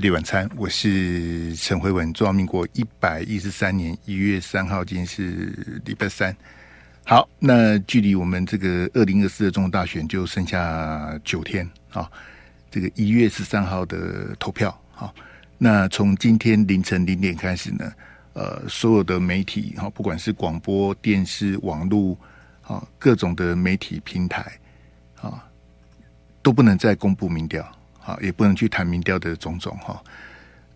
飞碟晚餐，我是陈辉文。中华民国一百一十三年一月三号，今天是礼拜三。好，那距离我们这个二零二四的总统大选就剩下九天啊。这个一月十三号的投票，好，那从今天凌晨零点开始呢，呃，所有的媒体哈，不管是广播电视、网络啊，各种的媒体平台啊，都不能再公布民调。啊，也不能去谈民调的种种哈，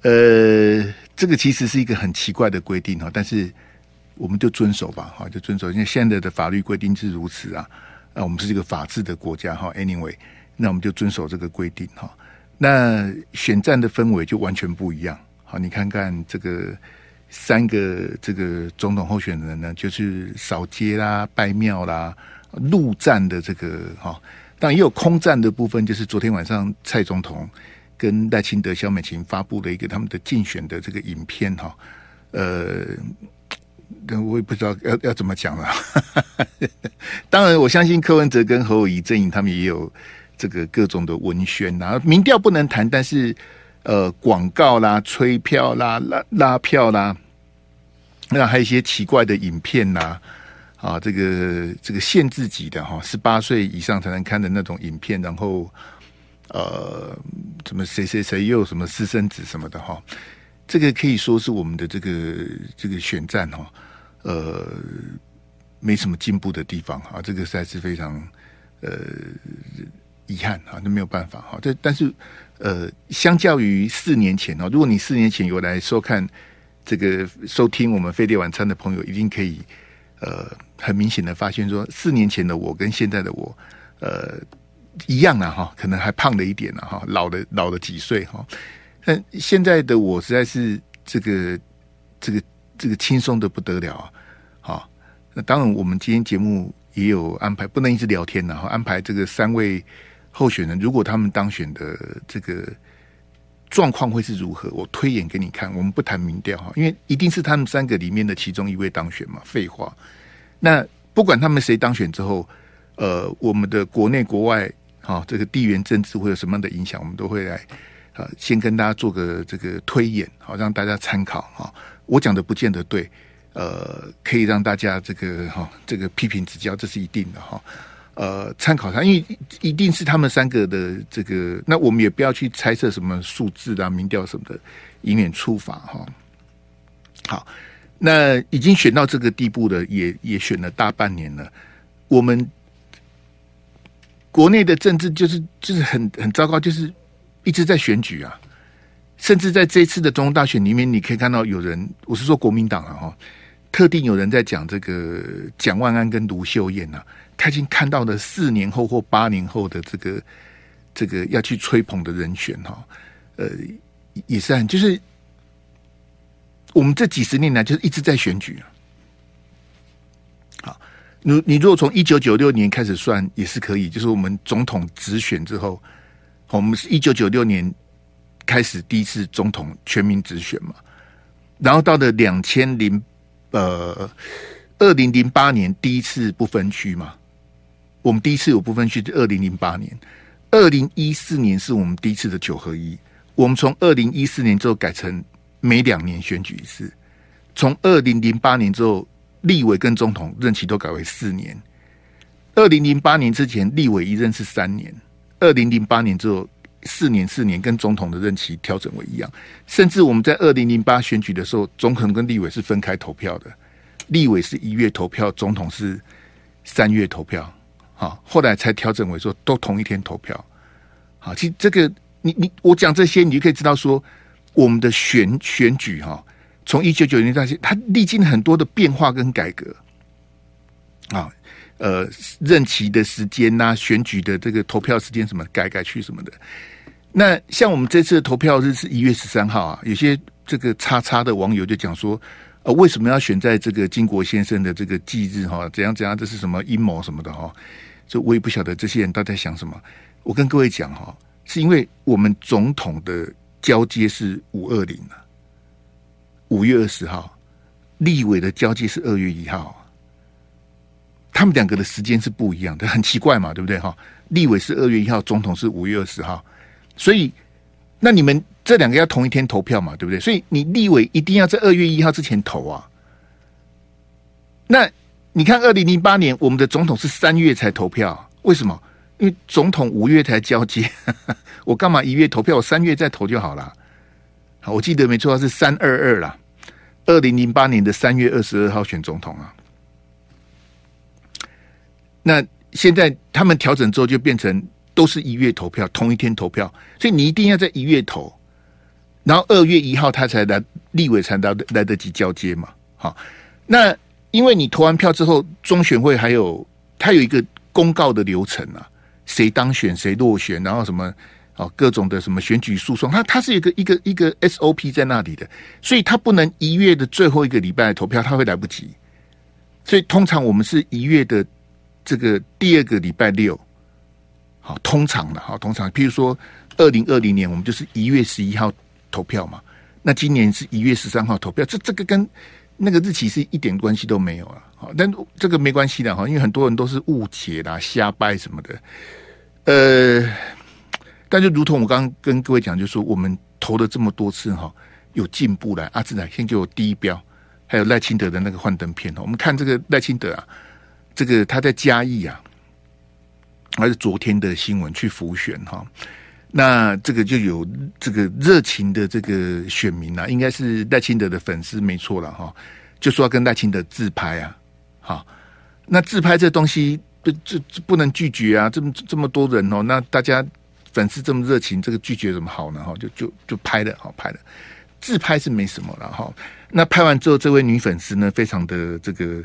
呃，这个其实是一个很奇怪的规定哈，但是我们就遵守吧，哈，就遵守，因为现在的法律规定是如此啊，啊，我们是一个法治的国家哈，anyway，那我们就遵守这个规定哈。那选战的氛围就完全不一样，好，你看看这个三个这个总统候选人呢，就是扫街啦、拜庙啦、陆战的这个哈。但也有空战的部分，就是昨天晚上蔡总统跟赖清德、萧美琴发布了一个他们的竞选的这个影片哈，呃，我也不知道要要怎么讲了。当然，我相信柯文哲跟侯友宜阵营他们也有这个各种的文宣啊，民调不能谈，但是呃，广告啦、催票啦、拉拉票啦，那还有一些奇怪的影片呐。啊，这个这个限制级的哈，十八岁以上才能看的那种影片，然后呃，什么谁谁谁又什么私生子什么的哈，这个可以说是我们的这个这个选战哈，呃，没什么进步的地方啊，这个实在是非常呃遗憾啊，那没有办法哈。这但是呃，相较于四年前哦，如果你四年前有来收看这个收听我们飞碟晚餐的朋友，一定可以。呃，很明显的发现说，四年前的我跟现在的我，呃，一样啊，哈，可能还胖了一点了哈，老了老了几岁哈。但现在的我实在是这个这个这个轻松的不得了啊！好，那当然我们今天节目也有安排，不能一直聊天然后安排这个三位候选人，如果他们当选的这个状况会是如何，我推演给你看。我们不谈民调哈，因为一定是他们三个里面的其中一位当选嘛，废话。那不管他们谁当选之后，呃，我们的国内国外哈、这个地缘政治会有什么样的影响，我们都会来呃，先跟大家做个这个推演，好、让大家参考哈、我讲的不见得对，呃，可以让大家这个哈、这个批评指教，这是一定的哈、呃，参考他，因为一定是他们三个的这个，那我们也不要去猜测什么数字啊、民调什么的，以免触法哈、好。那已经选到这个地步了，也也选了大半年了。我们国内的政治就是就是很很糟糕，就是一直在选举啊。甚至在这一次的总统大选里面，你可以看到有人，我是说国民党啊，哈，特定有人在讲这个蒋万安跟卢秀燕啊，他已经看到了四年后或八年后的这个这个要去吹捧的人选哈，呃，也是很就是。我们这几十年来就是一直在选举啊。好，你你如果从一九九六年开始算也是可以，就是我们总统直选之后，我们是一九九六年开始第一次总统全民直选嘛，然后到了两千零呃二零零八年第一次不分区嘛，我们第一次有不分区是二零零八年，二零一四年是我们第一次的九合一，我们从二零一四年之后改成。每两年选举一次，从二零零八年之后，立委跟总统任期都改为四年。二零零八年之前，立委一任是三年；二零零八年之后，四年四年，跟总统的任期调整为一样。甚至我们在二零零八选举的时候，总统跟立委是分开投票的，立委是一月投票，总统是三月投票。好，后来才调整为说都同一天投票。好，其实这个你你我讲这些，你就可以知道说。我们的选选举哈，从一九九零年到现在，它历经很多的变化跟改革啊，呃，任期的时间呐，选举的这个投票时间什么改改去什么的。那像我们这次的投票日是一月十三号啊，有些这个叉叉的网友就讲说，呃，为什么要选在这个经国先生的这个忌日哈？怎样怎样？这是什么阴谋什么的哈？所以我也不晓得这些人都在想什么。我跟各位讲哈，是因为我们总统的。交接是五二零啊，五月二十号，立委的交接是二月一号，他们两个的时间是不一样的，很奇怪嘛，对不对哈？立委是二月一号，总统是五月二十号，所以那你们这两个要同一天投票嘛，对不对？所以你立委一定要在二月一号之前投啊。那你看，二零零八年我们的总统是三月才投票，为什么？因为总统五月才交接，我干嘛一月投票？我三月再投就好了。好，我记得没错，是三二二啦。二零零八年的三月二十二号选总统啊。那现在他们调整之后，就变成都是一月投票，同一天投票，所以你一定要在一月投。然后二月一号他才来立委才来来得及交接嘛，好，那因为你投完票之后，中选会还有他有一个公告的流程啊，谁当选谁落选，然后什么哦各种的什么选举诉讼，他他是一个一个一个 SOP 在那里的，所以他不能一月的最后一个礼拜投票，他会来不及，所以通常我们是一月的这个第二个礼拜六，好，通常的好，通常，譬如说二零二零年我们就是一月十一号。投票嘛，那今年是一月十三号投票，这这个跟那个日期是一点关系都没有啊。但这个没关系的哈，因为很多人都是误解啦、瞎掰什么的。呃，但就如同我刚跟各位讲，就说我们投了这么多次哈，有进步了。阿志来先给我第一标，还有赖清德的那个幻灯片哦。我们看这个赖清德啊，这个他在嘉义啊，还是昨天的新闻去浮选哈。那这个就有这个热情的这个选民啊，应该是赖清德的粉丝没错了哈，就说要跟赖清德自拍啊，好，那自拍这东西不这这不能拒绝啊，这么这么多人哦，那大家粉丝这么热情，这个拒绝怎么好呢？哈，就就就拍了，好拍了，自拍是没什么了哈。那拍完之后，这位女粉丝呢，非常的这个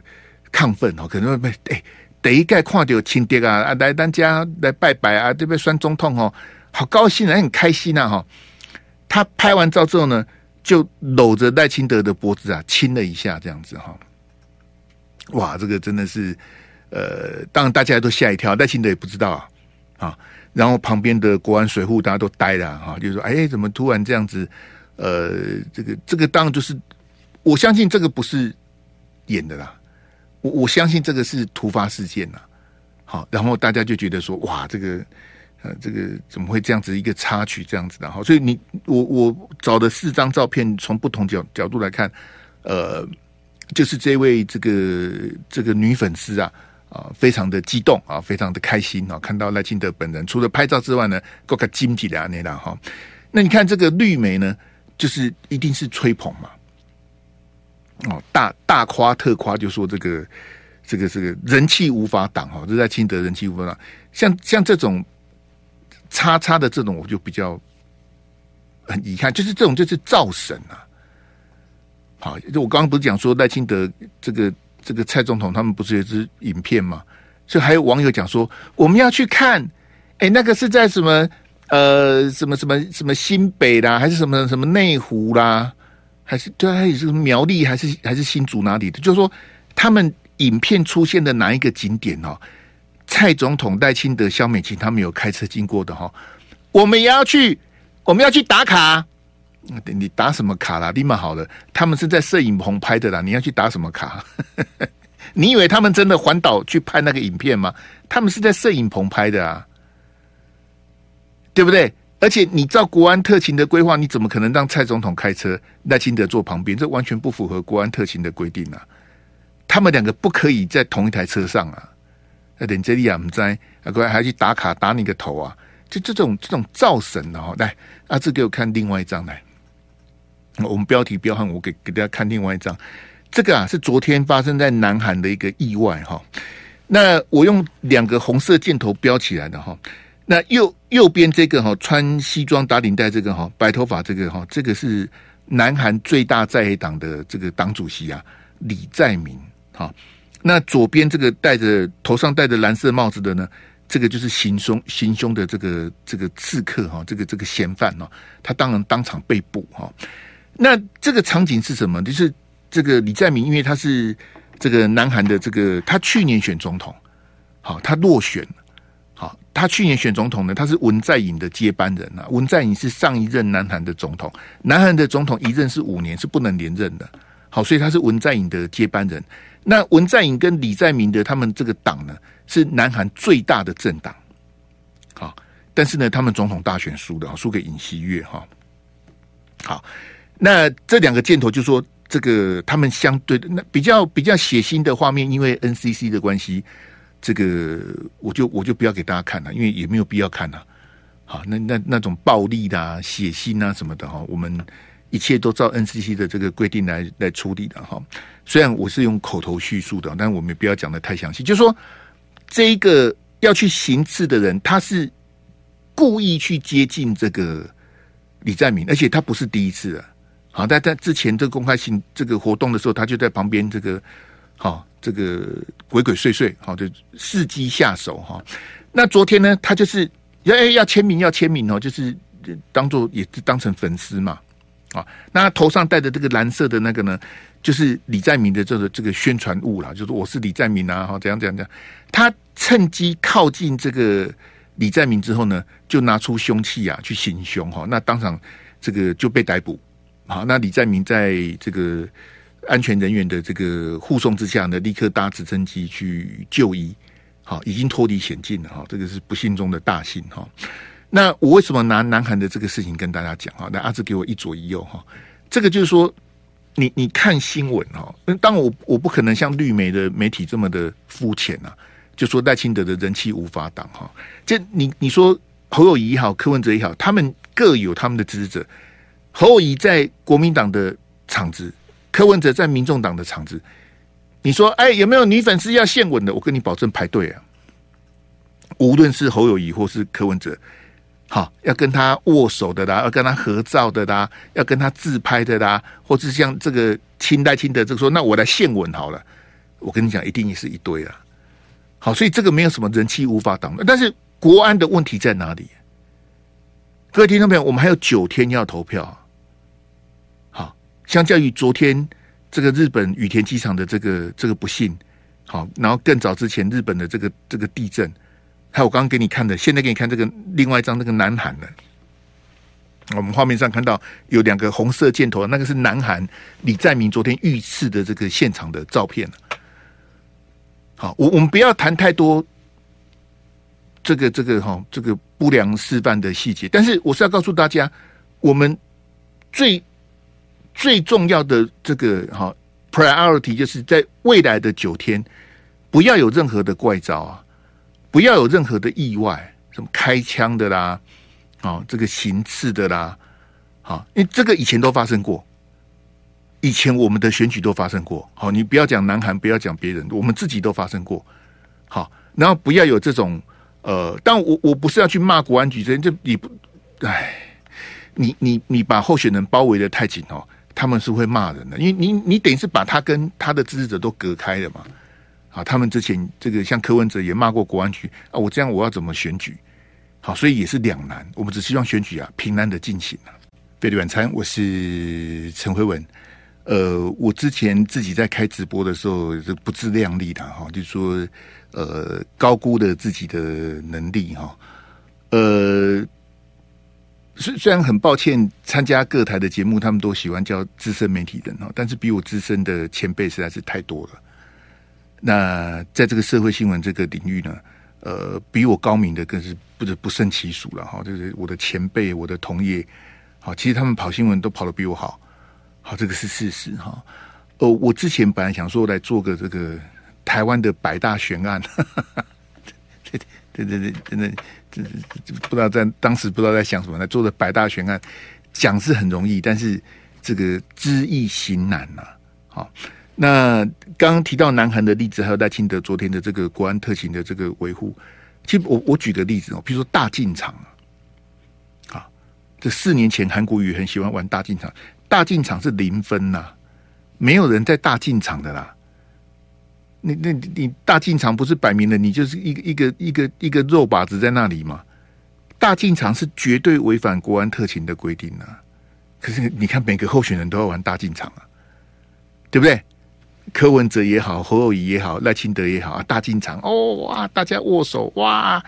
亢奋哦，可能会被哎，第一盖看到亲爹啊啊来咱家来拜拜啊，对不对？选总统哦。好高兴啊，很开心呐！哈，他拍完照之后呢，就搂着赖清德的脖子啊，亲了一下，这样子哈。哇，这个真的是，呃，当然大家都吓一跳，赖清德也不知道啊，然后旁边的国安水户大家都呆了哈，就是说，哎，怎么突然这样子？呃，这个这个当然就是，我相信这个不是演的啦，我我相信这个是突发事件呐。好，然后大家就觉得说，哇，这个。呃，这个怎么会这样子一个插曲这样子的哈？所以你我我找的四张照片，从不同角角度来看，呃，就是这位这个这个女粉丝啊啊，非常的激动啊，非常的开心啊，看到赖清德本人，除了拍照之外呢，够个经济的那哈。那你看这个绿媒呢，就是一定是吹捧嘛，哦，大大夸特夸，就说这个这个这个人气无法挡哈，这赖清德人气无法挡，像像这种。叉叉的这种我就比较很遗憾，就是这种就是造神啊！好，就我刚刚不是讲说赖清德这个这个蔡总统他们不是有一支影片吗？所以还有网友讲说我们要去看，哎、那个是在什么呃什么什么什么新北啦，还是什么什么内湖啦，还是对，还是苗栗，还是还是新竹哪里的？就是说他们影片出现的哪一个景点哦？蔡总统、赖清德、萧美琴他们有开车经过的哈，我们也要去，我们要去打卡。你打什么卡啦？立马好了，他们是在摄影棚拍的啦。你要去打什么卡？你以为他们真的环岛去拍那个影片吗？他们是在摄影棚拍的啊，对不对？而且你照国安特勤的规划，你怎么可能让蔡总统开车，赖清德坐旁边？这完全不符合国安特勤的规定啊！他们两个不可以在同一台车上啊！那点这里啊，不在啊，各位还要去打卡打你个头啊！就这种这种造神哦，来，阿志给我看另外一张来。我们标题标上，我给给大家看另外一张。这个啊是昨天发生在南韩的一个意外哈。那我用两个红色箭头标起来的哈。那右右边这个哈，穿西装打领带这个哈，白头发这个哈，这个是南韩最大在野党的这个党主席啊，李在明哈。那左边这个戴着头上戴着蓝色帽子的呢，这个就是行凶行凶的这个这个刺客哈，这个这个嫌犯哦，他当然当场被捕哈。那这个场景是什么？就是这个李在明，因为他是这个南韩的这个，他去年选总统，好，他落选，好，他去年选总统呢，他是文在寅的接班人啊。文在寅是上一任南韩的总统，南韩的总统一任是五年，是不能连任的。好，所以他是文在寅的接班人。那文在寅跟李在明的他们这个党呢，是南韩最大的政党。好，但是呢，他们总统大选输的，输给尹锡悦哈。好，那这两个箭头就说这个他们相对的那比较比较血腥的画面，因为 NCC 的关系，这个我就我就不要给大家看了，因为也没有必要看了。好，那那那种暴力的、血腥啊什么的哈，我们一切都照 NCC 的这个规定来来处理的哈。虽然我是用口头叙述的，但我们不要讲的太详细。就说，这一个要去行刺的人，他是故意去接近这个李在明，而且他不是第一次了。好，在在之前这个公开性这个活动的时候，他就在旁边这个好这个鬼鬼祟祟，好就伺机下手哈。那昨天呢，他就是。要要签名，要签名哦，就是当做也是当成粉丝嘛，啊，那他头上戴的这个蓝色的那个呢，就是李在明的这个这个宣传物啦，就是我是李在明啊，哈，怎样怎样怎样，他趁机靠近这个李在明之后呢，就拿出凶器啊去行凶哈，那当场这个就被逮捕，好，那李在明在这个安全人员的这个护送之下呢，立刻搭直升机去就医。好，已经脱离险境了哈，这个是不幸中的大幸哈。那我为什么拿南韩的这个事情跟大家讲哈？那阿志给我一左一右哈。这个就是说，你你看新闻哈，当我我不可能像绿媒的媒体这么的肤浅呐，就说赖清德的人气无法挡哈。这你你说侯友宜也好，柯文哲也好，他们各有他们的支持者。侯友谊在国民党的场子，柯文哲在民众党的场子。你说，哎，有没有女粉丝要献吻的？我跟你保证，排队啊！无论是侯友宜或是柯文哲，好，要跟他握手的啦，要跟他合照的啦，要跟他自拍的啦，或是像这个亲代亲的这个说，那我来献吻好了。我跟你讲，一定也是一堆啊。好，所以这个没有什么人气无法挡的。但是国安的问题在哪里？各位听众朋友，我们还有九天要投票。相较于昨天。这个日本羽田机场的这个这个不幸，好，然后更早之前日本的这个这个地震，还有我刚刚给你看的，现在给你看这个另外一张那个南韩的，我们画面上看到有两个红色箭头，那个是南韩李在明昨天遇刺的这个现场的照片。好，我我们不要谈太多这个这个哈这个不良示范的细节，但是我是要告诉大家，我们最。最重要的这个哈 priority 就是在未来的九天，不要有任何的怪招啊，不要有任何的意外，什么开枪的啦，啊，这个行刺的啦，好，因为这个以前都发生过，以前我们的选举都发生过，好，你不要讲南韩，不要讲别人，我们自己都发生过，好，然后不要有这种呃，但我我不是要去骂国安局这，这你不，哎，你你你把候选人包围得太紧哦。他们是会骂人的，因为你你等于是把他跟他的支持者都隔开了嘛。好，他们之前这个像柯文哲也骂过国安局啊，我这样我要怎么选举？好，所以也是两难。我们只希望选举啊平安的进行啊。费力晚餐，我是陈辉文。呃，我之前自己在开直播的时候是不自量力的哈，就是说呃高估了自己的能力哈，呃。虽虽然很抱歉，参加各台的节目，他们都喜欢叫资深媒体人哦，但是比我资深的前辈实在是太多了。那在这个社会新闻这个领域呢，呃，比我高明的更是不是不胜其数了哈。就是我的前辈，我的同业，好，其实他们跑新闻都跑得比我好，好，这个是事实哈。哦，我之前本来想说来做个这个台湾的百大悬案，对对对对，真的。这这不知道在当时不知道在想什么呢？做的百大悬案讲是很容易，但是这个知易行难呐。好，那刚刚提到南韩的例子，还有赖清德昨天的这个国安特勤的这个维护，其实我我举个例子哦，比如说大进场啊，这四年前韩国瑜很喜欢玩大进场，大进场是零分呐，没有人在大进场的啦。你那你，你大进场不是摆明了你就是一个一个一个一个肉靶子在那里吗？大进场是绝对违反国安特勤的规定啊！可是你看每个候选人都要玩大进场啊，对不对？柯文哲也好，侯友宜也好，赖清德也好啊，大进场哦哇，大家握手哇，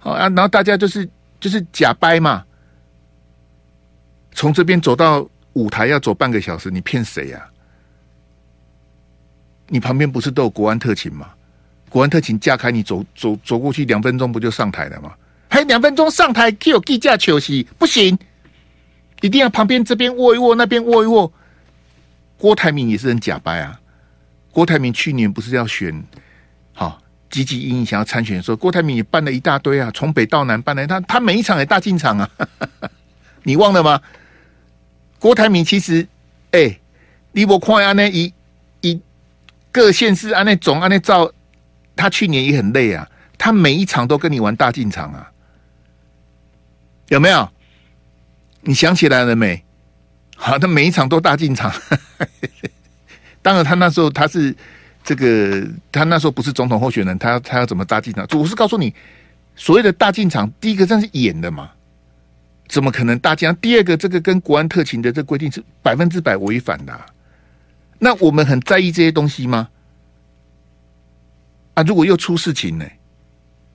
好啊，然后大家就是就是假掰嘛，从这边走到舞台要走半个小时，你骗谁呀？你旁边不是都有国安特勤吗？国安特勤架开你走走走过去，两分钟不就上台了吗？还两分钟上台，可有计价球席不行，一定要旁边这边握一握，那边握一握。郭台铭也是很假掰啊！郭台铭去年不是要选，好积极因想要参选的时候，郭台铭也办了一大堆啊，从北到南办了，他他每一场也大进场啊，你忘了吗？郭台铭其实，哎、欸，你我看安那一各县市安那总安那照，他去年也很累啊，他每一场都跟你玩大进场啊，有没有？你想起来了没？好，他每一场都大进场。当然，他那时候他是这个，他那时候不是总统候选人，他他要怎么大进场？我是告诉你，所谓的大进场，第一个这是演的嘛，怎么可能大进？第二个，这个跟国安特勤的这规定是百分之百违反的。那我们很在意这些东西吗？啊，如果又出事情呢？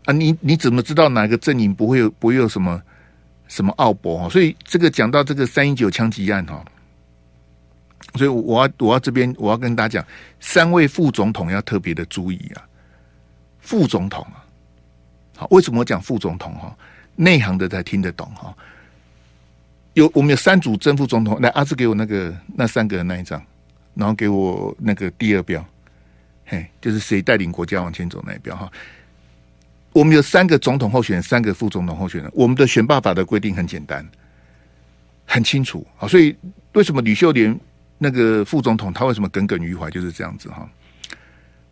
啊，你你怎么知道哪个阵营不会有不会有什么？什么奥博哈？所以这个讲到这个三一九枪击案哈，所以我要我要这边我要跟大家讲，三位副总统要特别的注意啊。副总统啊，好，为什么我讲副总统哈？内行的才听得懂哈。有我们有三组正副总统，来阿志给我那个那三个的那一张，然后给我那个第二标，嘿，就是谁带领国家往前走那一标哈。我们有三个总统候选人，三个副总统候选人。我们的选罢法的规定很简单，很清楚啊。所以为什么吕秀莲那个副总统他为什么耿耿于怀？就是这样子哈。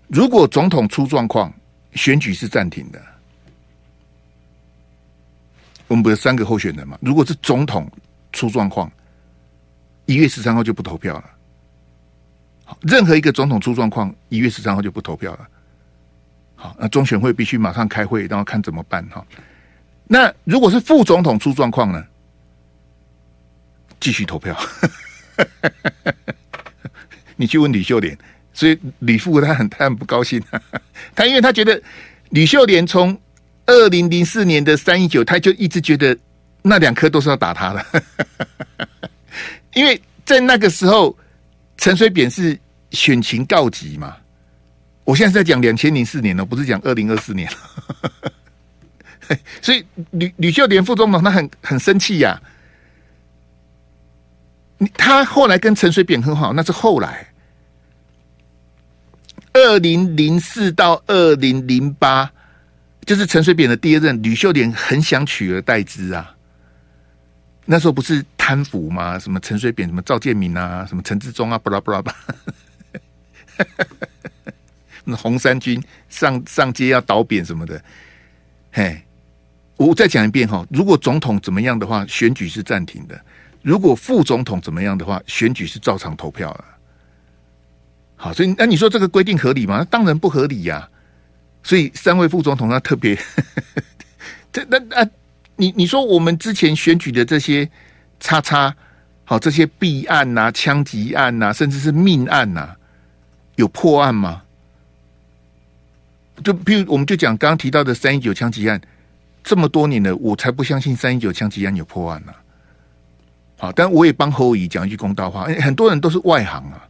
如果总统出状况，选举是暂停的。我们不是三个候选人嘛？如果是总统出状况，一月十三号就不投票了。任何一个总统出状况，一月十三号就不投票了。好，那中选会必须马上开会，然后看怎么办哈。那如果是副总统出状况呢？继续投票。你去问吕秀莲，所以吕副他很他很不高兴，他因为他觉得吕秀莲从二零零四年的三一九，他就一直觉得那两颗都是要打他的，因为在那个时候陈水扁是选情告急嘛。我现在在讲两千零四年了，不是讲二零二四年了，所以吕吕秀莲副总统他很很生气呀、啊。他后来跟陈水扁很好，那是后来。二零零四到二零零八，就是陈水扁的第二任，吕秀莲很想取而代之啊。那时候不是贪腐吗？什么陈水扁，什么赵建铭啊，什么陈志忠啊，巴拉巴拉巴。那红三军上上街要倒扁什么的，嘿，我再讲一遍哈。如果总统怎么样的话，选举是暂停的；如果副总统怎么样的话，选举是照常投票了。好，所以那你说这个规定合理吗？当然不合理呀、所以三位副总统他特别，这那那你你说我们之前选举的这些叉叉，好这些弊案呐、啊、枪击案呐、啊，甚至是命案呐、啊，有破案吗？就譬如，我们就讲刚刚提到的三一九枪击案，这么多年了，我才不相信三一九枪击案有破案呢、啊。好，但我也帮侯友宜讲一句公道话，很多人都是外行啊，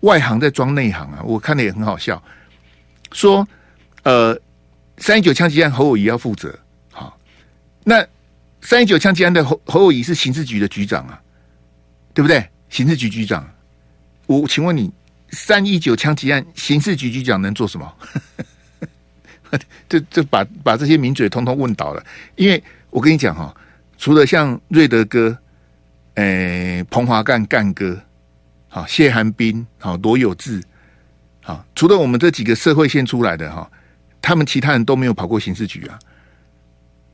外行在装内行啊，我看的也很好笑。说，呃，三一九枪击案侯友宜要负责，好，那三一九枪击案的侯侯友谊是刑事局的局长啊，对不对？刑事局局长，我请问你，三一九枪击案刑事局局长能做什么？这这把把这些名嘴通通问倒了，因为我跟你讲哈，除了像瑞德哥、诶、彭华干干哥、好谢寒冰、好罗有志，好，除了我们这几个社会线出来的哈，他们其他人都没有跑过刑事局啊，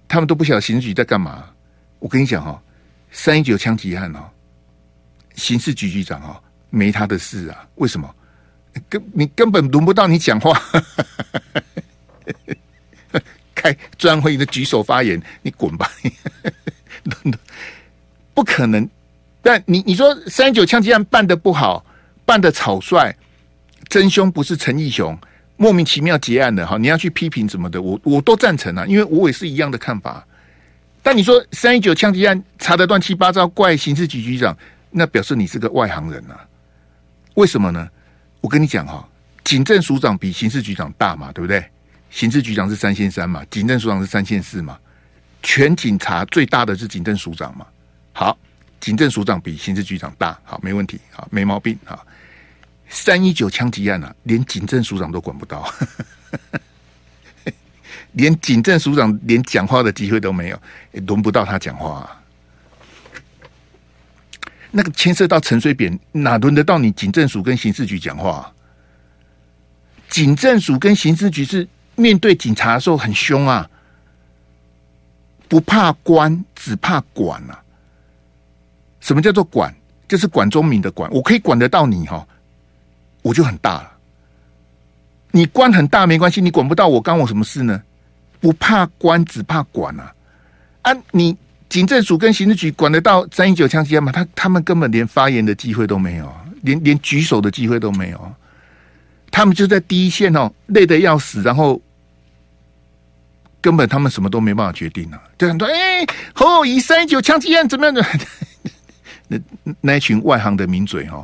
他们都不晓得刑事局在干嘛。我跟你讲哈，三一九枪击案哦，刑事局局长哈没他的事啊，为什么？根你根本轮不到你讲话。开专会的举手发言，你滚吧！不可能。但你你说三一九枪击案办得不好，办得草率，真凶不是陈义雄，莫名其妙结案的哈，你要去批评什么的，我我都赞成啊，因为我也是一样的看法。但你说三一九枪击案查的乱七八糟，怪刑事局局长，那表示你是个外行人啊？为什么呢？我跟你讲哈，警政署长比刑事局长大嘛，对不对？刑事局长是三线三嘛，警政署长是三线四嘛，全警察最大的是警政署长嘛。好，警政署长比刑事局长大，好，没问题，好，没毛病，好。三一九枪击案啊，连警政署长都管不到，连警政署长连讲话的机会都没有，也轮不到他讲话啊。那个牵涉到陈水扁，哪轮得到你警政署跟刑事局讲话啊？警政署跟刑事局是面对警察的时候很凶啊，不怕官，只怕管啊。什么叫做管？就是管中闵的管，我可以管得到你哈，我就很大了。你官很大没关系，你管不到我，干我什么事呢？不怕官，只怕管啊！啊，你。警政署跟刑事局管得到三一九枪击案吗？他他们根本连发言的机会都没有，连连举手的机会都没有。他们就在第一线哦，累得要死，然后根本他们什么都没办法决定啊！就很多哎，侯友宜三一九枪击案怎么样 的？那那一群外行的名嘴哦，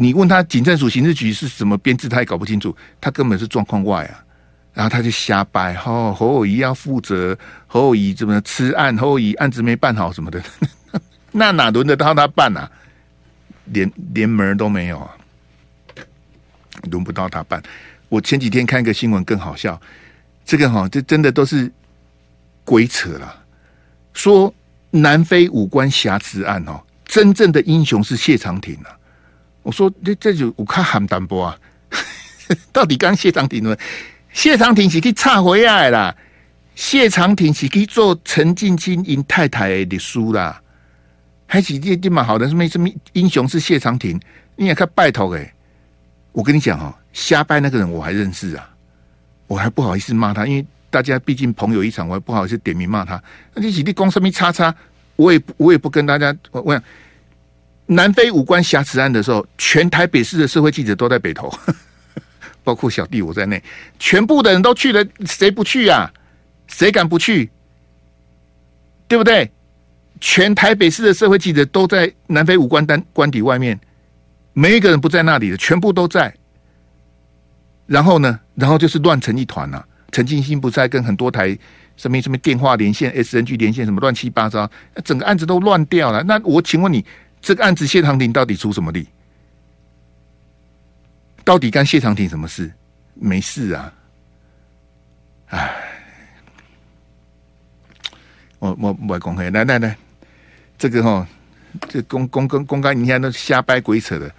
你问他警政署、刑事局是什么编制，他也搞不清楚，他根本是状况外啊。然后他就瞎掰，哦，侯友宜要负责，侯友宜怎么吃案，侯友宜案子没办好什么的，那哪轮得到他办啊？连连门都没有啊，轮不到他办。我前几天看一个新闻更好笑，这个哈，这真的都是鬼扯了。说南非五官瑕疵案哦，真正的英雄是谢长廷啊。我说这这就我看喊单薄啊，到底刚谢长廷呢？谢长廷是去插回来啦，谢长廷是去做陈进清因太太的书啦，还是这这么好的什么什么英雄是谢长廷？你也看拜托诶，我跟你讲哦，瞎掰那个人我还认识啊，我还不好意思骂他，因为大家毕竟朋友一场，我还不好意思点名骂他。那你你讲什么叉叉，我也我也不跟大家我讲。南非武官瑕疵案的时候，全台北市的社会记者都在北投。包括小弟我在内，全部的人都去了，谁不去啊？谁敢不去？对不对？全台北市的社会记者都在南非武官单官邸外面，没一个人不在那里的，全部都在。然后呢？然后就是乱成一团呐、啊。陈进兴不在，跟很多台什么什么电话连线、SNG 连线，什么乱七八糟，整个案子都乱掉了。那我请问你，这个案子谢长廷到底出什么力？到底干谢长廷什么事？没事啊！哎，我我我公开来来来，这个哈、这公公跟公开，你看都瞎掰鬼扯的，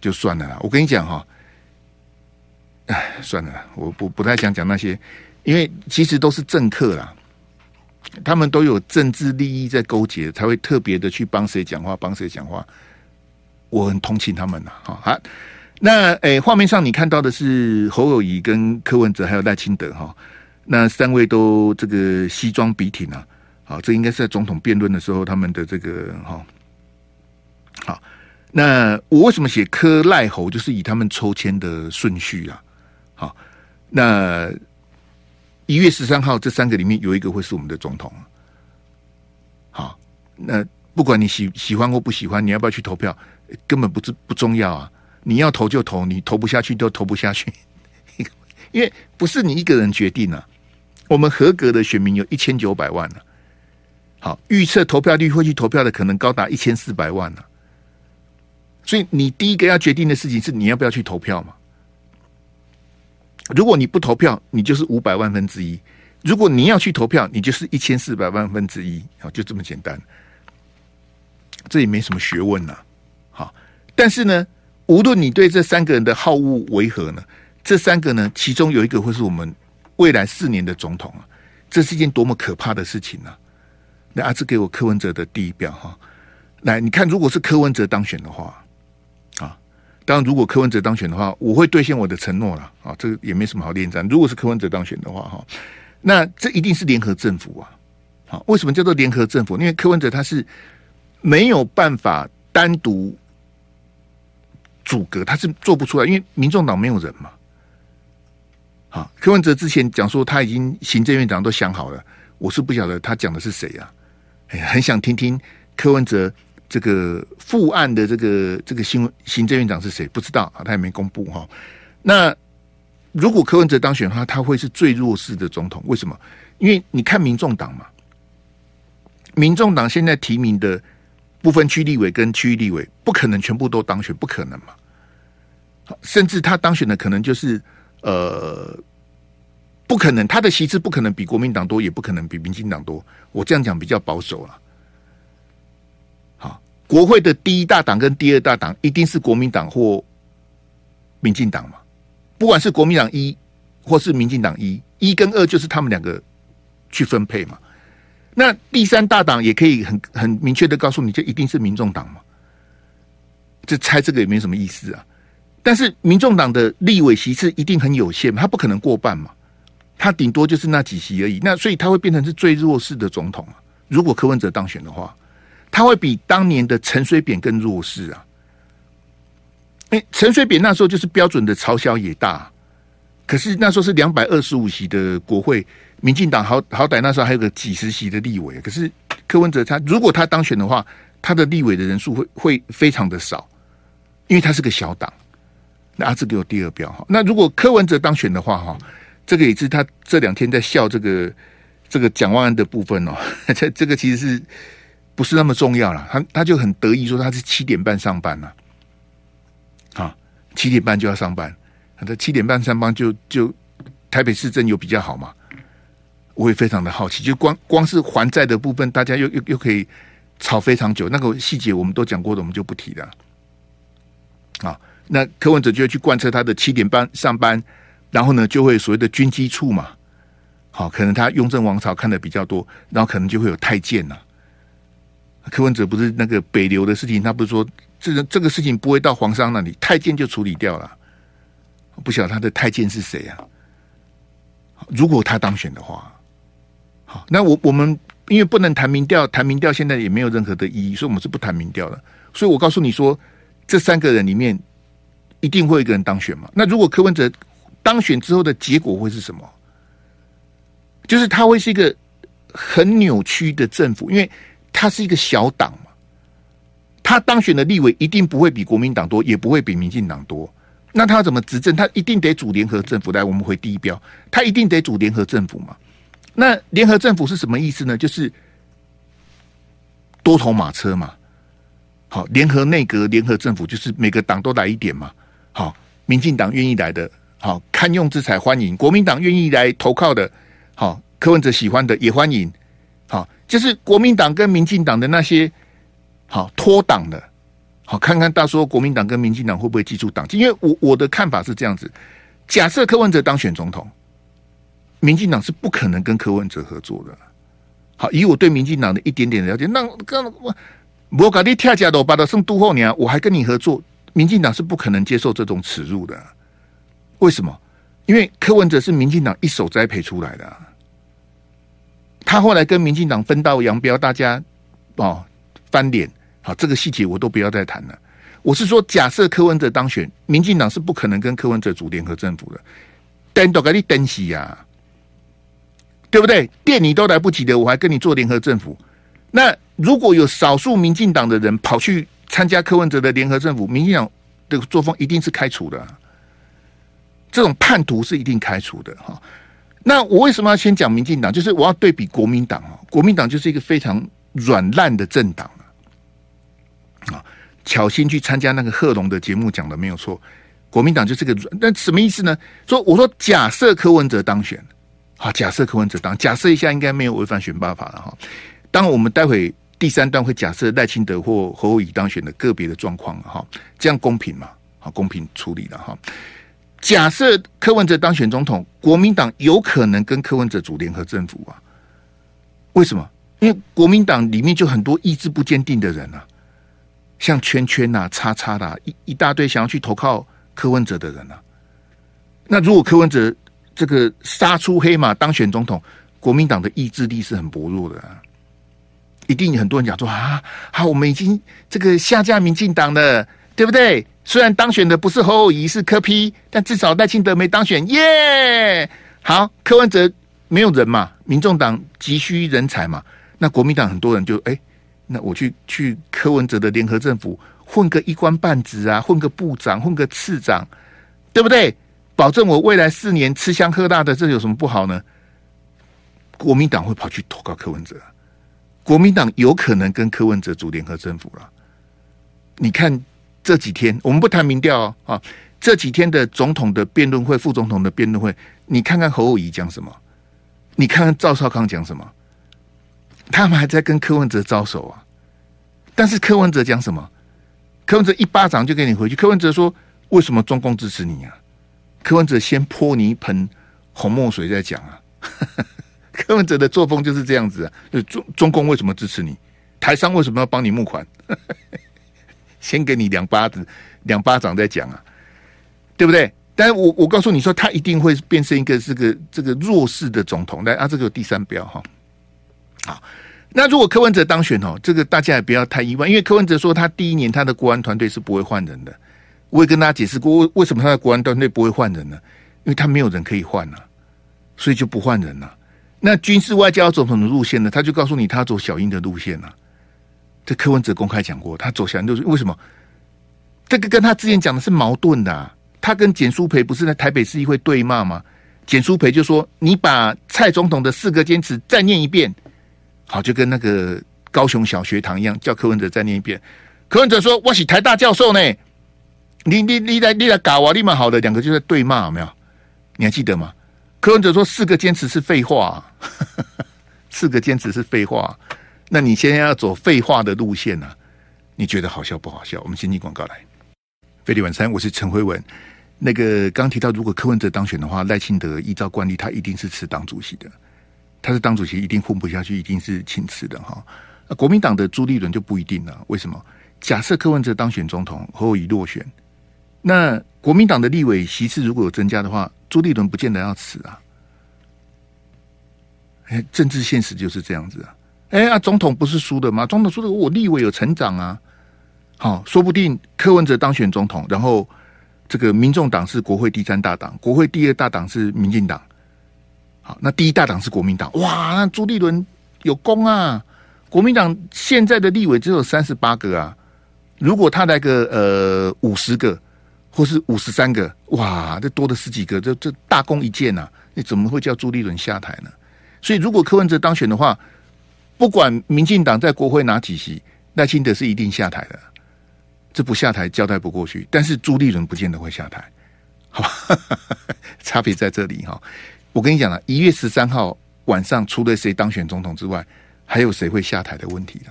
就算了啦。我跟你讲哈、哦，哎，算了，我不不太想讲那些，因为其实都是政客啦，他们都有政治利益在勾结，才会特别的去帮谁讲话，帮谁讲话。我很同情他们呐，哈好。那诶，画面上你看到的是侯友谊跟柯文哲还有赖清德哈，那三位都这个西装笔挺啊，好，这应该是在总统辩论的时候他们的这个哈，好，那我为什么写柯赖侯，就是以他们抽签的顺序啊，好，那一月十三号这三个里面有一个会是我们的总统，好，那不管你喜喜欢或不喜欢，你要不要去投票，根本不是不重要啊。你要投就投，你投不下去就投不下去，因为不是你一个人决定啊。我们合格的选民有一千九百万呢，好，预测投票率会去投票的可能高达一千四百万呢。所以你第一个要决定的事情是你要不要去投票嘛？如果你不投票，你就是五百万分之一；如果你要去投票，你就是一千四百万分之一。好，就这么简单，这也没什么学问呐。好，但是呢。无论你对这三个人的好恶为何呢？这三个呢，其中有一个会是我们未来四年的总统啊！这是一件多么可怕的事情啊！那阿志给我柯文哲的第一票哈，来，你看，如果是柯文哲当选的话，当然，如果柯文哲当选的话，我会兑现我的承诺了啊！这个也没什么好恋战。如果是柯文哲当选的话哈，那这一定是联合政府啊！好，为什么叫做联合政府？因为柯文哲他是没有办法单独。阻隔他是做不出来，因为民众党没有人嘛。好，柯文哲之前讲说他已经行政院长都想好了，我是不晓得他讲的是谁啊？哎呀，很想听听柯文哲这个副案的这个这个新行政院长是谁？不知道啊，他也没公布哈。那如果柯文哲当选的话，他会是最弱势的总统。为什么？因为你看民众党嘛，民众党现在提名的不分区立委跟区域立委，不可能全部都当选，不可能嘛。甚至他当选的可能就是呃，不可能，他的席次不可能比国民党多，也不可能比民进党多。我这样讲比较保守了。国会的第一大党跟第二大党一定是国民党或民进党嘛？不管是国民党一或是民进党一，一跟二就是他们两个去分配嘛。那第三大党也可以很很明确的告诉你，就一定是民众党嘛？这猜这个也没什么意思啊。但是民众党的立委席次一定很有限，他不可能过半嘛，他顶多就是那几席而已。那所以他会变成是最弱势的总统啊。如果柯文哲当选的话，他会比当年的陈水扁更弱势啊。哎，陈水扁那时候就是标准的朝小野大，可是那时候是两百二十五席的国会，民进党好好歹那时候还有个几十席的立委。可是柯文哲他如果他当选的话，他的立委的人数会会非常的少，因为他是个小党。那阿志给我第二标哈。那如果柯文哲当选的话哈，这个也是他这两天在笑这个这个蒋万安的部分哦。这这个其实是不是那么重要了？他他就很得意说他是七点半上班呐，啊，七点半就要上班。他七点半上班就就台北市政有比较好嘛？我也非常的好奇，就光光是还债的部分，大家又又又可以吵非常久。那个细节我们都讲过的，我们就不提了啊。那柯文哲就会去贯彻他的七点半上班，然后呢，就会所谓的军机处嘛，好，可能他雍正王朝看的比较多，然后可能就会有太监呐。柯文哲不是那个北流的事情，他不是说这个这个事情不会到皇上那里，太监就处理掉了。不晓得他的太监是谁啊？如果他当选的话，好，那我我们因为不能谈民调，谈民调现在也没有任何的意义，所以我们是不谈民调的。所以我告诉你说，这三个人里面。一定会有一个人当选嘛？那如果柯文哲当选之后的结果会是什么？就是他会是一个很扭曲的政府，因为他是一个小党嘛。他当选的立委一定不会比国民党多，也不会比民进党多。那他怎么执政？他一定得组联合政府。来，我们回第一标，他一定得组联合政府嘛。那联合政府是什么意思呢？就是多头马车嘛。好，联合内阁、联合政府，就是每个党都来一点嘛。好，民进党愿意来的，好，堪用之才欢迎；国民党愿意来投靠的，好，柯文哲喜欢的也欢迎。就是国民党跟民进党的那些好脱党的，好，看看到时候国民党跟民进党会不会记住党纪？因为我我的看法是这样子：假设柯文哲当选总统，民进党是不可能跟柯文哲合作的。好，以我对民进党的一点点了解，那刚我我搞你跳假的，把他送杜后娘，我还跟你合作。民进党是不可能接受这种耻辱的，为什么？因为柯文哲是民进党一手栽培出来的，他后来跟民进党分道扬镳，大家哦翻脸，好，这个细节我都不要再谈了。我是说，假设柯文哲当选，民进党是不可能跟柯文哲组联合政府的，等都给你等死呀，对不对？电你都来不及的，我还跟你做联合政府。那如果有少数民进党的人跑去。参加柯文哲的联合政府，民进党的作风一定是开除的，这种叛徒是一定开除的哈。那我为什么要先讲民进党？就是我要对比国民党啊，国民党就是一个非常软烂的政党啊。巧心去参加那个贺龙的节目讲的没有错，国民党就是个软，那什么意思呢？说我说假设柯文哲当选，好，假设柯文哲当，假设一下应该没有违反选罢法了哈。当我们待会。第三段会假设赖清德或侯友宜当选的个别的状况哈，这样公平嘛？好，公平处理了哈。假设柯文哲当选总统，国民党有可能跟柯文哲组联合政府啊？为什么？因为国民党里面就很多意志不坚定的人啊，像圈圈呐、叉叉啦，一一大堆想要去投靠柯文哲的人啊。那如果柯文哲这个杀出黑马当选总统，国民党的意志力是很薄弱的啊。一定很多人讲说啊，好，我们已经这个下架民进党了，对不对？虽然当选的不是侯友宜，是柯批但至少赖清德没当选，耶！好，柯文哲没有人嘛，民众党急需人才嘛，那国民党很多人就哎，那我去去柯文哲的联合政府混个一官半职啊，混个部长，混个次长，对不对？保证我未来四年吃香喝辣的，这有什么不好呢？国民党会跑去投靠柯文哲。国民党有可能跟柯文哲组联合政府了。你看这几天，我们不谈民调啊、哦，这几天的总统的辩论会、副总统的辩论会，你看看侯友宜讲什么，你看看赵少康讲什么，他们还在跟柯文哲招手啊。但是柯文哲讲什么？柯文哲一巴掌就给你回去。柯文哲说：“为什么中共支持你啊？”柯文哲先泼你一盆红墨水再讲啊。柯文哲的作风就是这样子啊。中中共为什么支持你？台商为什么要帮你募款？先给你两巴子、两巴掌再讲啊，对不对？但是我我告诉你说，他一定会变成一个这个这个弱势的总统。来啊，这个第三标哈。好，那如果柯文哲当选哦，这个大家也不要太意外，因为柯文哲说他第一年他的国安团队是不会换人的。我也跟大家解释过，为为什么他的国安团队不会换人呢？因为他没有人可以换啊，所以就不换人了。那军事外交总统的路线呢？他就告诉你，他走小英的路线了。这柯文哲公开讲过，他走向就是，为什么？这个跟他之前讲的是矛盾的。他跟简舒培不是在台北市议会对骂吗？简舒培就说：“你把蔡总统的四个坚持再念一遍。”好，就跟那个高雄小学堂一样，叫柯文哲再念一遍。柯文哲说：“我是台大教授呢。”你你你来你来搞我立马好的，两个就在对骂，有没有？你还记得吗？柯文哲说四个坚持是废话，四个坚持是废话。那你现在要走废话的路线呢，啊？你觉得好笑不好笑？我们先进广告来。飞利晚餐，我是陈辉文。那个刚提到，如果柯文哲当选的话，赖清德依照惯例，他一定是辞党主席的。他是党主席，一定混不下去，一定是请辞的哈。那国民党的朱立伦就不一定了。为什么？假设柯文哲当选总统，侯友落选。那国民党的立委席次如果有增加的话，朱立伦不见得要辞啊。哎，政治现实就是这样子啊。哎啊，总统不是输的吗？总统输的，我立委有成长啊。好，说不定柯文哲当选总统，然后这个民众党是国会第三大党，国会第二大党是民进党。好，那第一大党是国民党。哇，那朱立伦有功啊！国民党现在的立委只有三十八个啊，如果他来个呃五十个。或是五十三个，哇，这多了十几个，这这大功一件呐、啊！你怎么会叫朱立伦下台呢？所以，如果柯文哲当选的话，不管民进党在国会拿几席，赖清德是一定下台的。这不下台交代不过去。但是朱立伦不见得会下台，好吧？差别在这里哈。我跟你讲了，一月十三号晚上，除了谁当选总统之外，还有谁会下台的问题呢？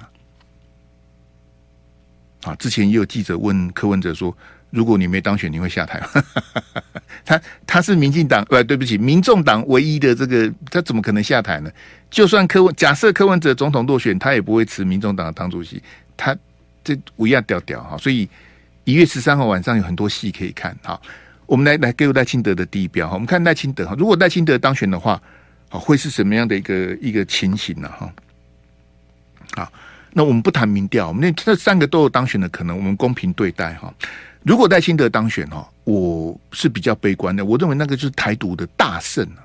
啊，之前也有记者问柯文哲说。如果你没当选，你会下台吗？他他是民进党，呃，对不起，民众党唯一的这个，他怎么可能下台呢？就算柯文，假设柯文哲总统落选，他也不会辞民众党的党主席。他这乌鸦调调哈，所以一月十三号晚上有很多戏可以看。哈，我们来来给赖清德的第一标哈，我们看赖清德哈，如果赖清德当选的话，好，会是什么样的一个一个情形呢？哈，好，那我们不谈民调，我们那这三个都有当选的可能，我们公平对待哈。如果赖清德当选哈，我是比较悲观的。我认为那个就是台独的大胜啊，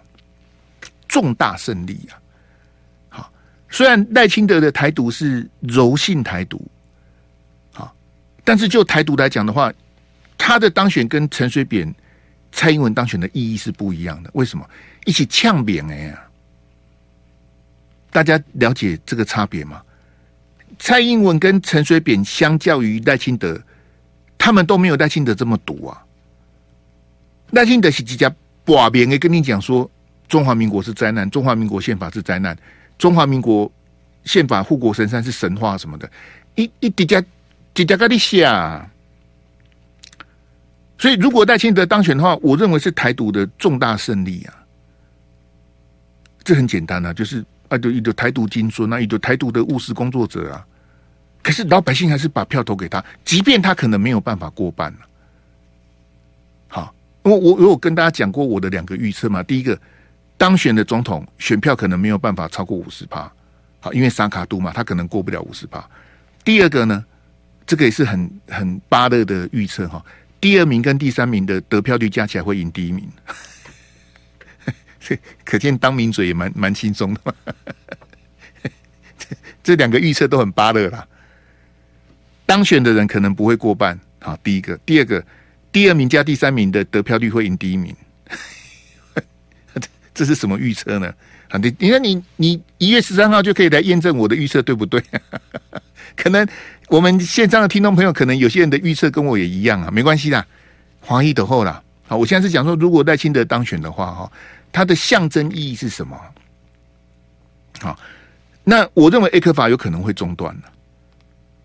重大胜利啊。虽然赖清德的台独是柔性台独，啊，但是就台独来讲的话，他的当选跟陈水扁、蔡英文当选的意义是不一样的。为什么？一起呛扁哎呀！大家了解这个差别吗？蔡英文跟陈水扁相较于赖清德。他们都没有赖清德这么毒啊！赖清德是几家把别人跟你讲说，中华民国是灾难，中华民国宪法是灾难，中华民国宪法护国神山是神话什么的，一一叠加叠加跟你下。所以，如果赖清德当选的话，我认为是台独的重大胜利啊！这很简单啊，就是啊，就一个台独金孙，那一个台独的务实工作者啊。可是老百姓还是把票投给他，即便他可能没有办法过半了。好，我我我有跟大家讲过我的两个预测嘛。第一个，当选的总统选票可能没有办法超过五十趴，好，因为沙卡杜嘛，他可能过不了五十趴。第二个呢，这个也是很很巴乐的预测哈。第二名跟第三名的得票率加起来会赢第一名，可见当名嘴也蛮蛮轻松的嘛。这两个预测都很巴乐啦。当选的人可能不会过半，好，第一个，第二个，第二名加第三名的得票率会赢第一名，这是什么预测呢？啊，你你看你你一月十三号就可以来验证我的预测对不对？可能我们线上的听众朋友，可能有些人的预测跟我也一样啊，没关系啦，华裔的后啦。好，我现在是讲说，如果赖清德当选的话，哈，它的象征意义是什么？好，那我认为 A 克法有可能会中断了。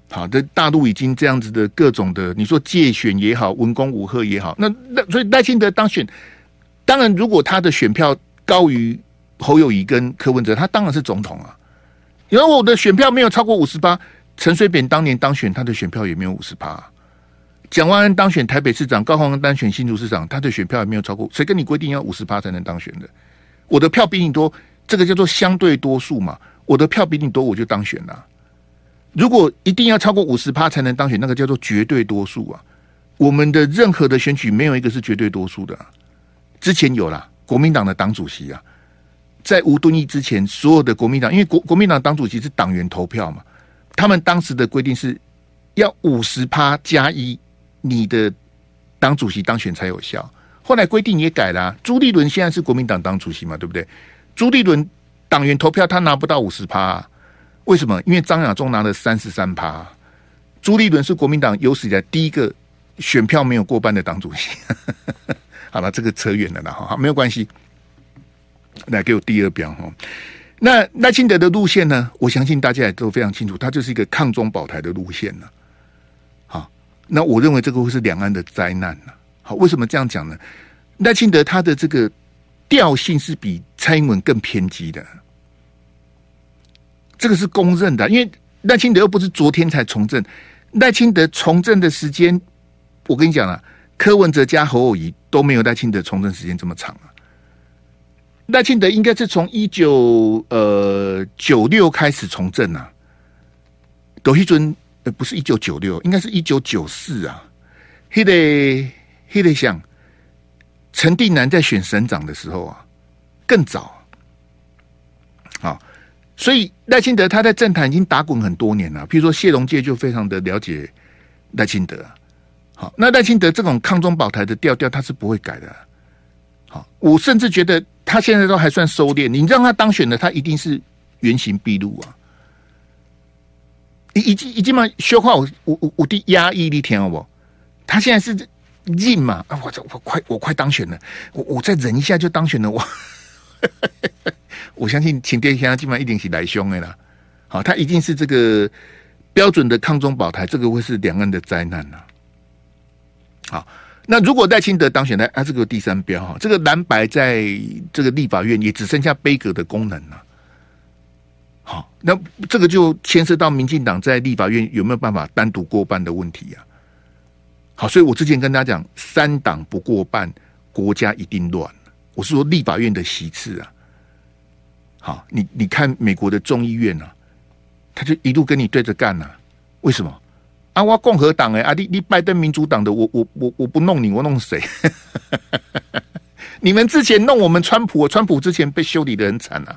好，的大陆已经这样子的各种的，你说借选也好，文攻武吓也好，那那所以赖清德当选，当然如果他的选票高于侯友宜跟柯文哲，他当然是总统啊。因为我的选票没有超过五十八，陈水扁当年当选，他的选票也没有五十八。蒋万安当选台北市长，高虹安当选新竹市长，他的选票也没有超过。谁跟你规定要五十八才能当选的？我的票比你多，这个叫做相对多数嘛。我的票比你多，我就当选了。如果一定要超过五十趴才能当选，那个叫做绝对多数啊！我们的任何的选举没有一个是绝对多数的。之前有啦，国民党的党主席啊，在吴敦义之前，所有的国民党，因为国国民党党主席是党员投票嘛，他们当时的规定是要五十趴加一，你的党主席当选才有效。后来规定也改了啊，朱立伦现在是国民党党主席嘛，对不对？朱立伦党员投票他拿不到五十趴。为什么？因为张亚中拿了三十三趴，朱立伦是国民党有史以来第一个选票没有过半的党主席。好了，这个扯远了啦，哈，没有关系。来给我第二标哈。那赖清德的路线呢？我相信大家也都非常清楚，他就是一个抗中保台的路线呢。好，那我认为这个会是两岸的灾难呢。好，为什么这样讲呢？赖清德他的这个调性是比蔡英文更偏激的。这个是公认的，因为赖清德又不是昨天才从政，赖清德从政的时间，我跟你讲了，柯文哲加侯友宜都没有赖清德从政时间这么长啊。赖清德应该是从一九呃九六开始从政啊，董希尊呃不是一九九六，应该是一九九四啊。他得他得想，陈定南在选省长的时候啊，更早。所以赖清德他在政坛已经打滚很多年了，譬如说谢龙介就非常的了解赖清德。好，那赖清德这种抗中保台的调调他是不会改的。好，我甚至觉得他现在都还算收敛。你让他当选了，他一定是原形毕露啊！已已经已经嘛，说话我我我我的压抑力天好不？他现在是硬嘛？啊，我这我快我快当选了，我我再忍一下就当选了我。我相信秦天祥基本上一定是来凶的啦，好，他一定是这个标准的抗中保台，这个会是两岸的灾难呐。好，那如果赖清德当选呢？啊，这个第三标哈，这个蓝白在这个立法院也只剩下杯葛的功能了。好，那这个就牵涉到民进党在立法院有没有办法单独过半的问题呀？好，所以我之前跟大家讲，三党不过半，国家一定乱。我是说立法院的席次啊。好，你你看美国的众议院啊，他就一路跟你对着干呐、啊。为什么？啊，我共和党哎，啊，你你拜登民主党的，我我我我不弄你，我弄谁？你们之前弄我们川普，川普之前被修理得很惨啊，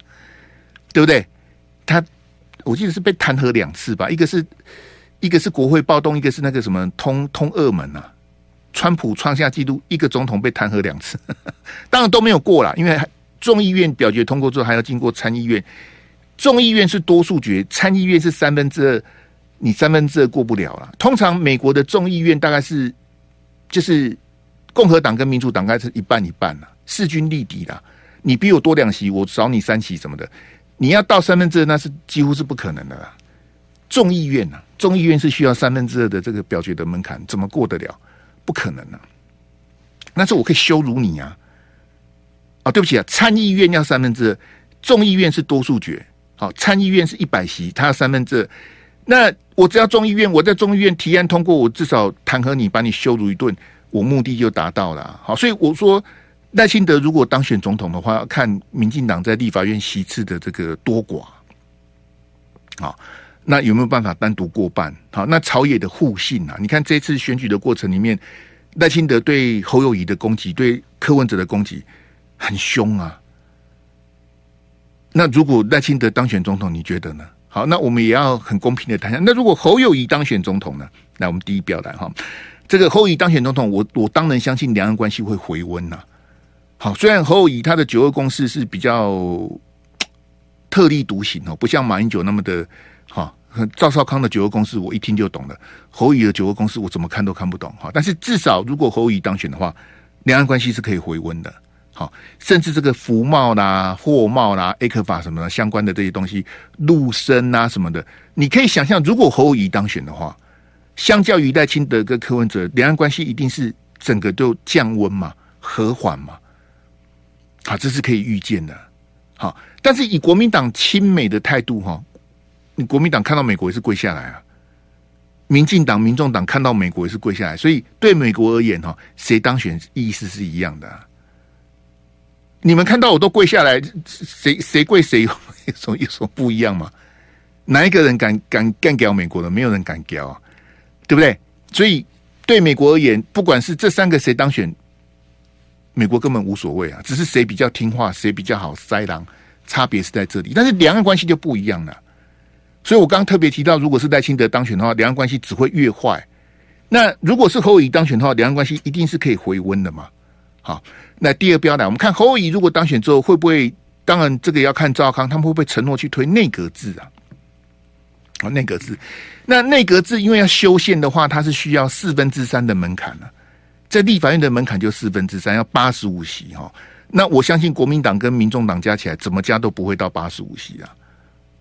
对不对？他我记得是被弹劾两次吧，一个是一个是国会暴动，一个是那个什么通通俄门啊。川普创下纪录，一个总统被弹劾两次，当然都没有过啦，因为。众议院表决通过之后，还要经过参议院。众议院是多数决，参议院是三分之二，你三分之二过不了了。通常美国的众议院大概是，就是共和党跟民主党该是一半一半了，势均力敌了。你比我多两席，我少你三席什么的，你要到三分之二，那是几乎是不可能的啦。众议院呐，众议院是需要三分之二的这个表决的门槛，怎么过得了？不可能啊！那是我可以羞辱你啊！哦，对不起啊，参议院要三分之二，众议院是多数决。好，参议院是一百席，他要三分之二。那我只要众议院，我在众议院提案通过，我至少弹劾你，把你羞辱一顿，我目的就达到了。好，所以我说赖清德如果当选总统的话，要看民进党在立法院席次的这个多寡。好，那有没有办法单独过半？好，那朝野的互信啊，你看这次选举的过程里面，赖清德对侯友谊的攻击，对柯文哲的攻击。很凶啊！那如果赖清德当选总统，你觉得呢？好，那我们也要很公平的谈一下。那如果侯友宜当选总统呢？来，我们第一表来哈，这个侯友宜当选总统，我我当然相信两岸关系会回温呐。好，虽然侯友宜他的九二共识是比较特立独行哦，不像马英九那么的哈。赵少康的九二共识我一听就懂了，侯友宜的九二共识我怎么看都看不懂哈。但是至少如果侯友宜当选的话，两岸关系是可以回温的。好，甚至这个服贸啦、货贸啦、ECFA 什么的相关的这些东西，陆生啊什么的，你可以想象，如果侯友宜当选的话，相较于赖清德跟柯文哲，两岸关系一定是整个都降温嘛、和缓嘛。好，这是可以预见的。好，但是以国民党亲美的态度哈。你国民党看到美国也是跪下来啊，民进党、民众党看到美国也是跪下来，所以对美国而言哈，谁当选意思是一样的啊。你们看到我都跪下来，谁谁跪谁 有什么有什么不一样吗？哪一个人敢敢干掉美国的？没有人敢屌啊，对不对？所以对美国而言，不管是这三个谁当选，美国根本无所谓啊，只是谁比较听话，谁比较好塞狼，差别是在这里。但是两岸关系就不一样了。所以我刚刚特别提到，如果是赖清德当选的话，两岸关系只会越坏。那如果是侯友宜当选的话，两岸关系一定是可以回温的嘛？好，那第二标呢，我们看侯友宜如果当选之后会不会？当然，这个要看赵康他们会不会承诺去推内阁制啊？啊，内阁制。那内阁制因为要修宪的话，它是需要四分之三的门槛了，在立法院的门槛就四分之三，要八十五席哈。那我相信国民党跟民众党加起来怎么加都不会到八十五席啊。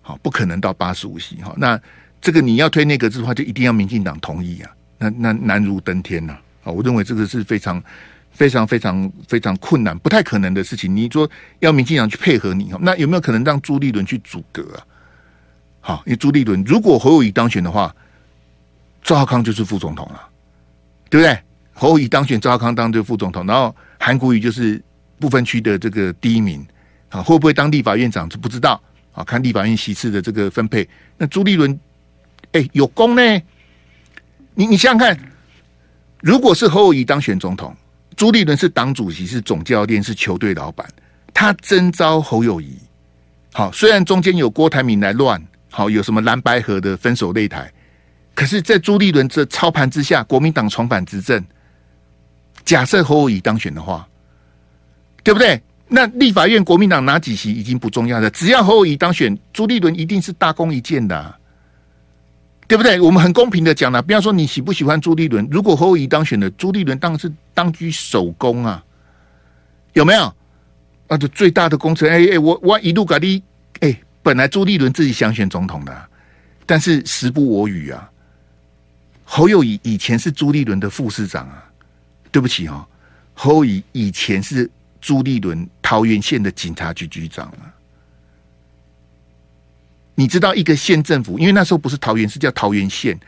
好，不可能到八十五席哈。那这个你要推内阁制的话，就一定要民进党同意啊。那那难如登天呐！啊，我认为这个是非常非常非常非常困难，不太可能的事情。你说要民进党去配合你，那有没有可能让朱立伦去阻隔啊？好，因为朱立伦如果侯友宜当选的话，赵浩康就是副总统了，对不对？侯友宜当选，赵浩康当这个副总统，然后韩国瑜就是不分区的这个第一名啊，会不会当立法院长就不知道。啊，看立法院席次的这个分配，那朱立伦，哎，有功呢。你你想想看，如果是侯友宜当选总统，朱立伦是党主席，是总教练，是球队老板，他征召侯友宜。好，虽然中间有郭台铭来乱，好，有什么蓝白河的分手擂台，可是，在朱立伦这操盘之下，国民党重返执政。假设侯友宜当选的话，对不对？那立法院国民党哪几席已经不重要了，只要侯友宜当选，朱立伦一定是大功一件的，啊，对不对？我们很公平的讲了，不要说你喜不喜欢朱立伦，如果侯友宜当选了，朱立伦当然是当居首功啊，有没有？啊，这最大的工程，哎哎，我我一路搞的，哎，本来朱立伦自己想选总统的，但是时不我与啊，侯友宜以前是朱立伦的副市长啊，对不起哦，侯友宜以前是。朱立伦桃园县的警察局局长啊，你知道一个县政府，因为那时候不是桃园，是叫桃园县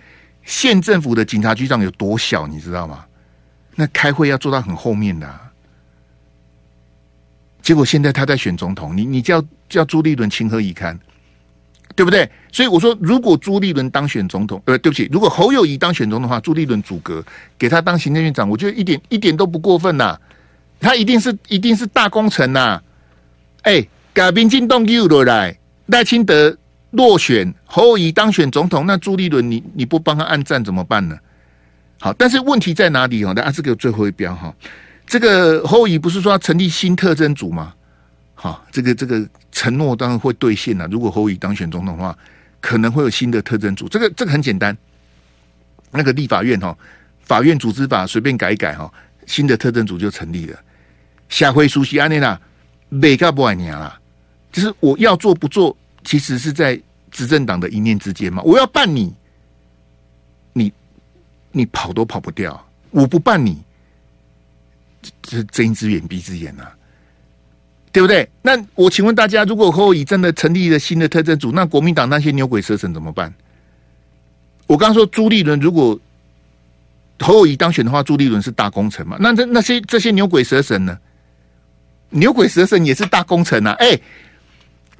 县政府的警察局长有多小，你知道吗？那开会要做到很后面的啊，结果现在他在选总统，你你叫叫朱立伦情何以堪？对不对？所以我说，如果朱立伦当选总统，呃，对不起，如果侯友宜当选总统的话，朱立伦阻隔给他当行政院长，我觉得一点一点都不过分呐。他一定是一定是大功臣呐、哎、改兵进党又落来，赖清德落选，侯友宜当选总统，那朱立伦你你不帮他按赞怎么办呢？好，但是问题在哪里？哈，大家这个最后一标哈，这个侯友宜不是说要成立新特侦组吗？好，这个这个承诺当然会兑现了。如果侯友宜当选总统的话，可能会有新的特侦组。这个这个很简单，那个立法院哈，法院组织法随便改一改哈，新的特侦组就成立了。下回熟悉安内娜，每个不爱你啊，就是我要做不做，其实是在执政党的一念之间嘛。我要办，你你跑都跑不掉；我不办你，这是睁一只眼闭一只眼啊，对不对？那我请问大家，如果侯友宜真的成立了新的特侦组，那国民党那些牛鬼蛇神怎么办？我刚刚说朱立伦如果侯友宜当选的话，朱立伦是大功臣嘛？那这那些这些牛鬼蛇神呢？牛鬼蛇神也是大功臣啊！哎，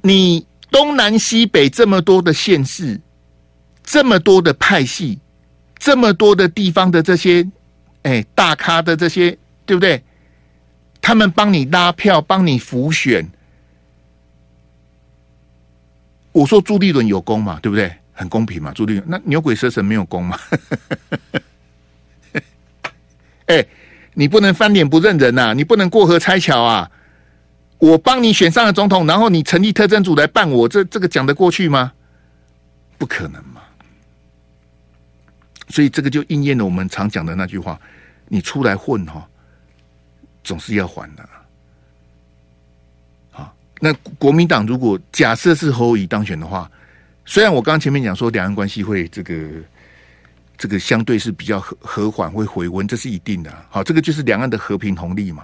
你东南西北这么多的县市，这么多的派系，这么多的地方的这些哎大咖的这些，对不对？他们帮你拉票，帮你浮选。我说朱立伦有功嘛，对不对？很公平嘛，朱立伦。那牛鬼蛇神没有功嘛？哎。你不能翻脸不认人呐、你不能过河拆桥啊！我帮你选上了总统，然后你成立特侦组来办我，这这个讲得过去吗？不可能嘛！所以这个就应验了我们常讲的那句话：你出来混哈，总是要还的。好，那国民党如果假设是侯友宜当选的话，虽然我刚前面讲说两岸关系会这个。这个相对是比较和和缓，会回温，这是一定的。好，这个就是两岸的和平红利嘛。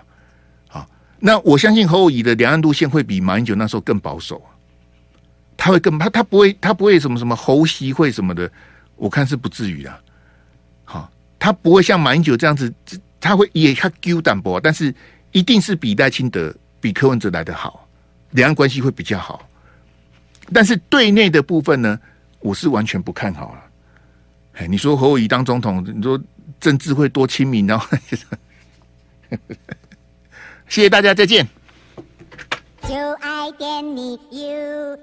好，那我相信侯友宜的两岸路线会比马英九那时候更保守啊，他会更他他不会他不会什么什么侯习会什么的，我看是不至于啊。他不会像马英九这样子，他会也他丢淡薄，但是一定是比赖清德、比柯文哲来得好，两岸关系会比较好。但是对内的部分呢，我是完全不看好了。哎，你说侯友宜当总统，你说政治会多亲民？然后，谢谢大家，再见。就爱点你 UFO